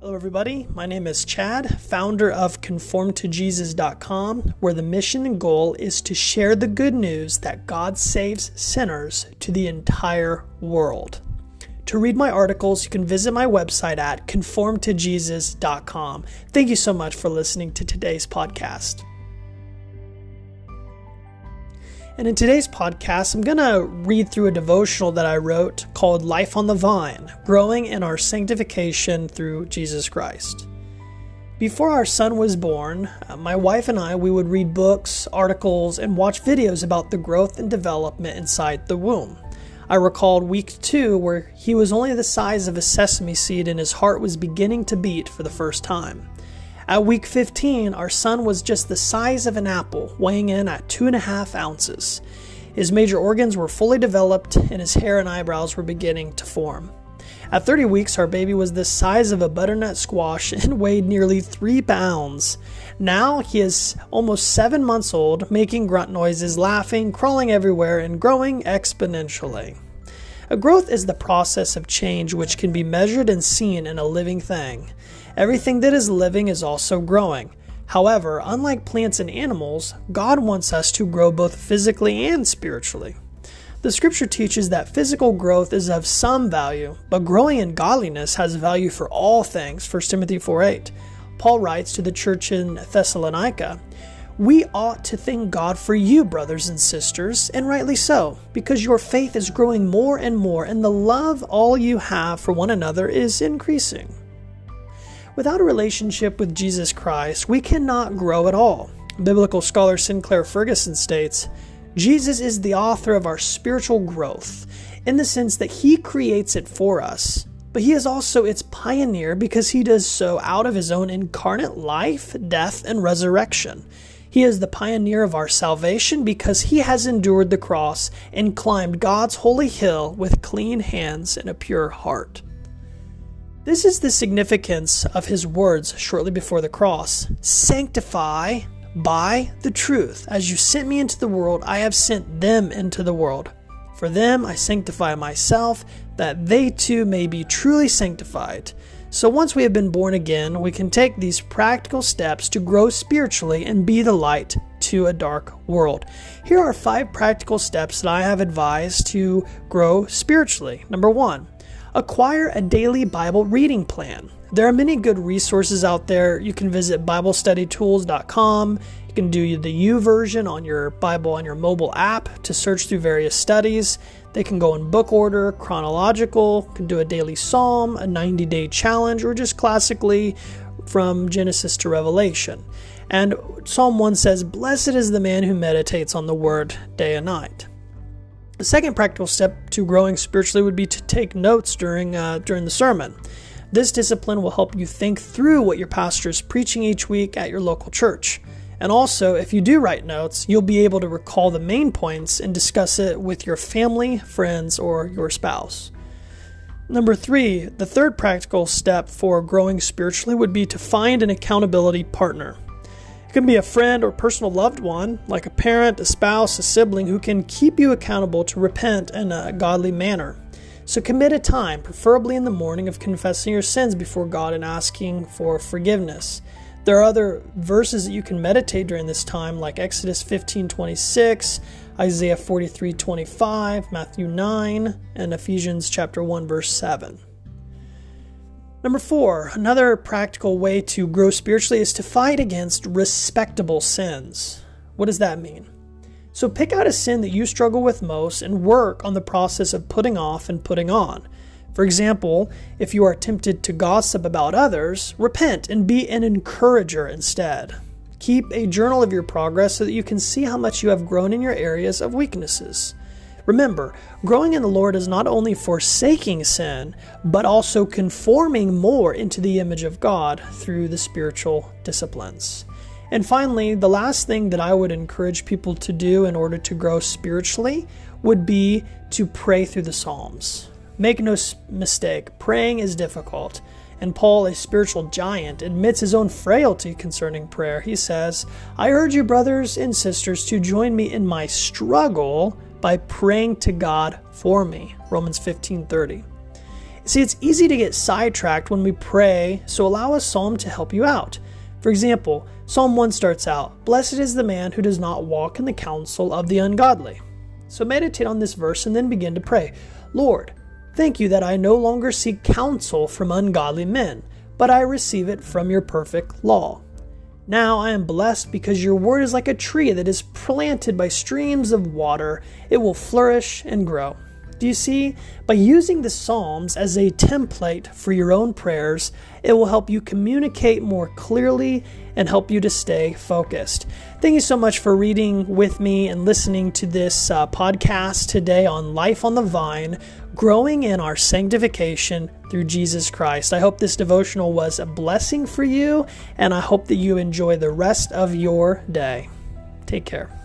Hello, everybody. My name is Chad, founder of ConformToJesus.com, where the mission and goal is to share the good news that God saves sinners to the entire world. To read my articles, you can visit my website at ConformToJesus.com. Thank you so much for listening to today's podcast. And in today's podcast, I'm going to read through a devotional that I wrote called Life on the Vine Growing in Our Sanctification Through Jesus Christ. Before our son was born, uh, my wife and I we would read books, articles, and watch videos about the growth and development inside the womb. I recalled week 2 where he was only the size of a sesame seed and his heart was beginning to beat for the first time. At week 15, our son was just the size of an apple, weighing in at two and a half ounces. His major organs were fully developed, and his hair and eyebrows were beginning to form. At 30 weeks, our baby was the size of a butternut squash and weighed nearly three pounds. Now he is almost seven months old, making grunt noises, laughing, crawling everywhere, and growing exponentially. A growth is the process of change which can be measured and seen in a living thing. Everything that is living is also growing. However, unlike plants and animals, God wants us to grow both physically and spiritually. The scripture teaches that physical growth is of some value, but growing in godliness has value for all things. 1 Timothy 4:8. Paul writes to the church in Thessalonica, we ought to thank God for you, brothers and sisters, and rightly so, because your faith is growing more and more, and the love all you have for one another is increasing. Without a relationship with Jesus Christ, we cannot grow at all. Biblical scholar Sinclair Ferguson states Jesus is the author of our spiritual growth in the sense that he creates it for us, but he is also its pioneer because he does so out of his own incarnate life, death, and resurrection. He is the pioneer of our salvation because he has endured the cross and climbed God's holy hill with clean hands and a pure heart. This is the significance of his words shortly before the cross Sanctify by the truth. As you sent me into the world, I have sent them into the world. For them I sanctify myself, that they too may be truly sanctified. So once we have been born again, we can take these practical steps to grow spiritually and be the light to a dark world. Here are five practical steps that I have advised to grow spiritually. Number one, acquire a daily Bible reading plan. There are many good resources out there. You can visit BibleStudyTools.com. You can do the YouVersion on your Bible on your mobile app to search through various studies. They can go in book order, chronological, can do a daily psalm, a 90 day challenge, or just classically from Genesis to Revelation. And Psalm 1 says, Blessed is the man who meditates on the word day and night. The second practical step to growing spiritually would be to take notes during uh, during the sermon. This discipline will help you think through what your pastor is preaching each week at your local church. And also, if you do write notes, you'll be able to recall the main points and discuss it with your family, friends, or your spouse. Number three, the third practical step for growing spiritually would be to find an accountability partner It can be a friend or personal loved one, like a parent, a spouse, a sibling, who can keep you accountable to repent in a godly manner. So commit a time, preferably in the morning, of confessing your sins before God and asking for forgiveness. There are other verses that you can meditate during this time, like Exodus 15 26, Isaiah 43 25, Matthew 9, and Ephesians chapter 1, verse 7. Number four, another practical way to grow spiritually is to fight against respectable sins. What does that mean? So pick out a sin that you struggle with most and work on the process of putting off and putting on. For example, if you are tempted to gossip about others, repent and be an encourager instead. Keep a journal of your progress so that you can see how much you have grown in your areas of weaknesses. Remember, growing in the Lord is not only forsaking sin, but also conforming more into the image of God through the spiritual disciplines. And finally, the last thing that I would encourage people to do in order to grow spiritually would be to pray through the Psalms. Make no mistake, praying is difficult. And Paul, a spiritual giant, admits his own frailty concerning prayer. He says, I urge you, brothers and sisters, to join me in my struggle by praying to God for me. Romans 15:30. See, it's easy to get sidetracked when we pray, so allow a psalm to help you out. For example, Psalm 1 starts out Blessed is the man who does not walk in the counsel of the ungodly. So meditate on this verse and then begin to pray Lord, thank you that I no longer seek counsel from ungodly men, but I receive it from your perfect law. Now I am blessed because your word is like a tree that is planted by streams of water, it will flourish and grow. Do you see? By using the Psalms as a template for your own prayers, it will help you communicate more clearly and help you to stay focused. Thank you so much for reading with me and listening to this uh, podcast today on Life on the Vine, growing in our sanctification through Jesus Christ. I hope this devotional was a blessing for you, and I hope that you enjoy the rest of your day. Take care.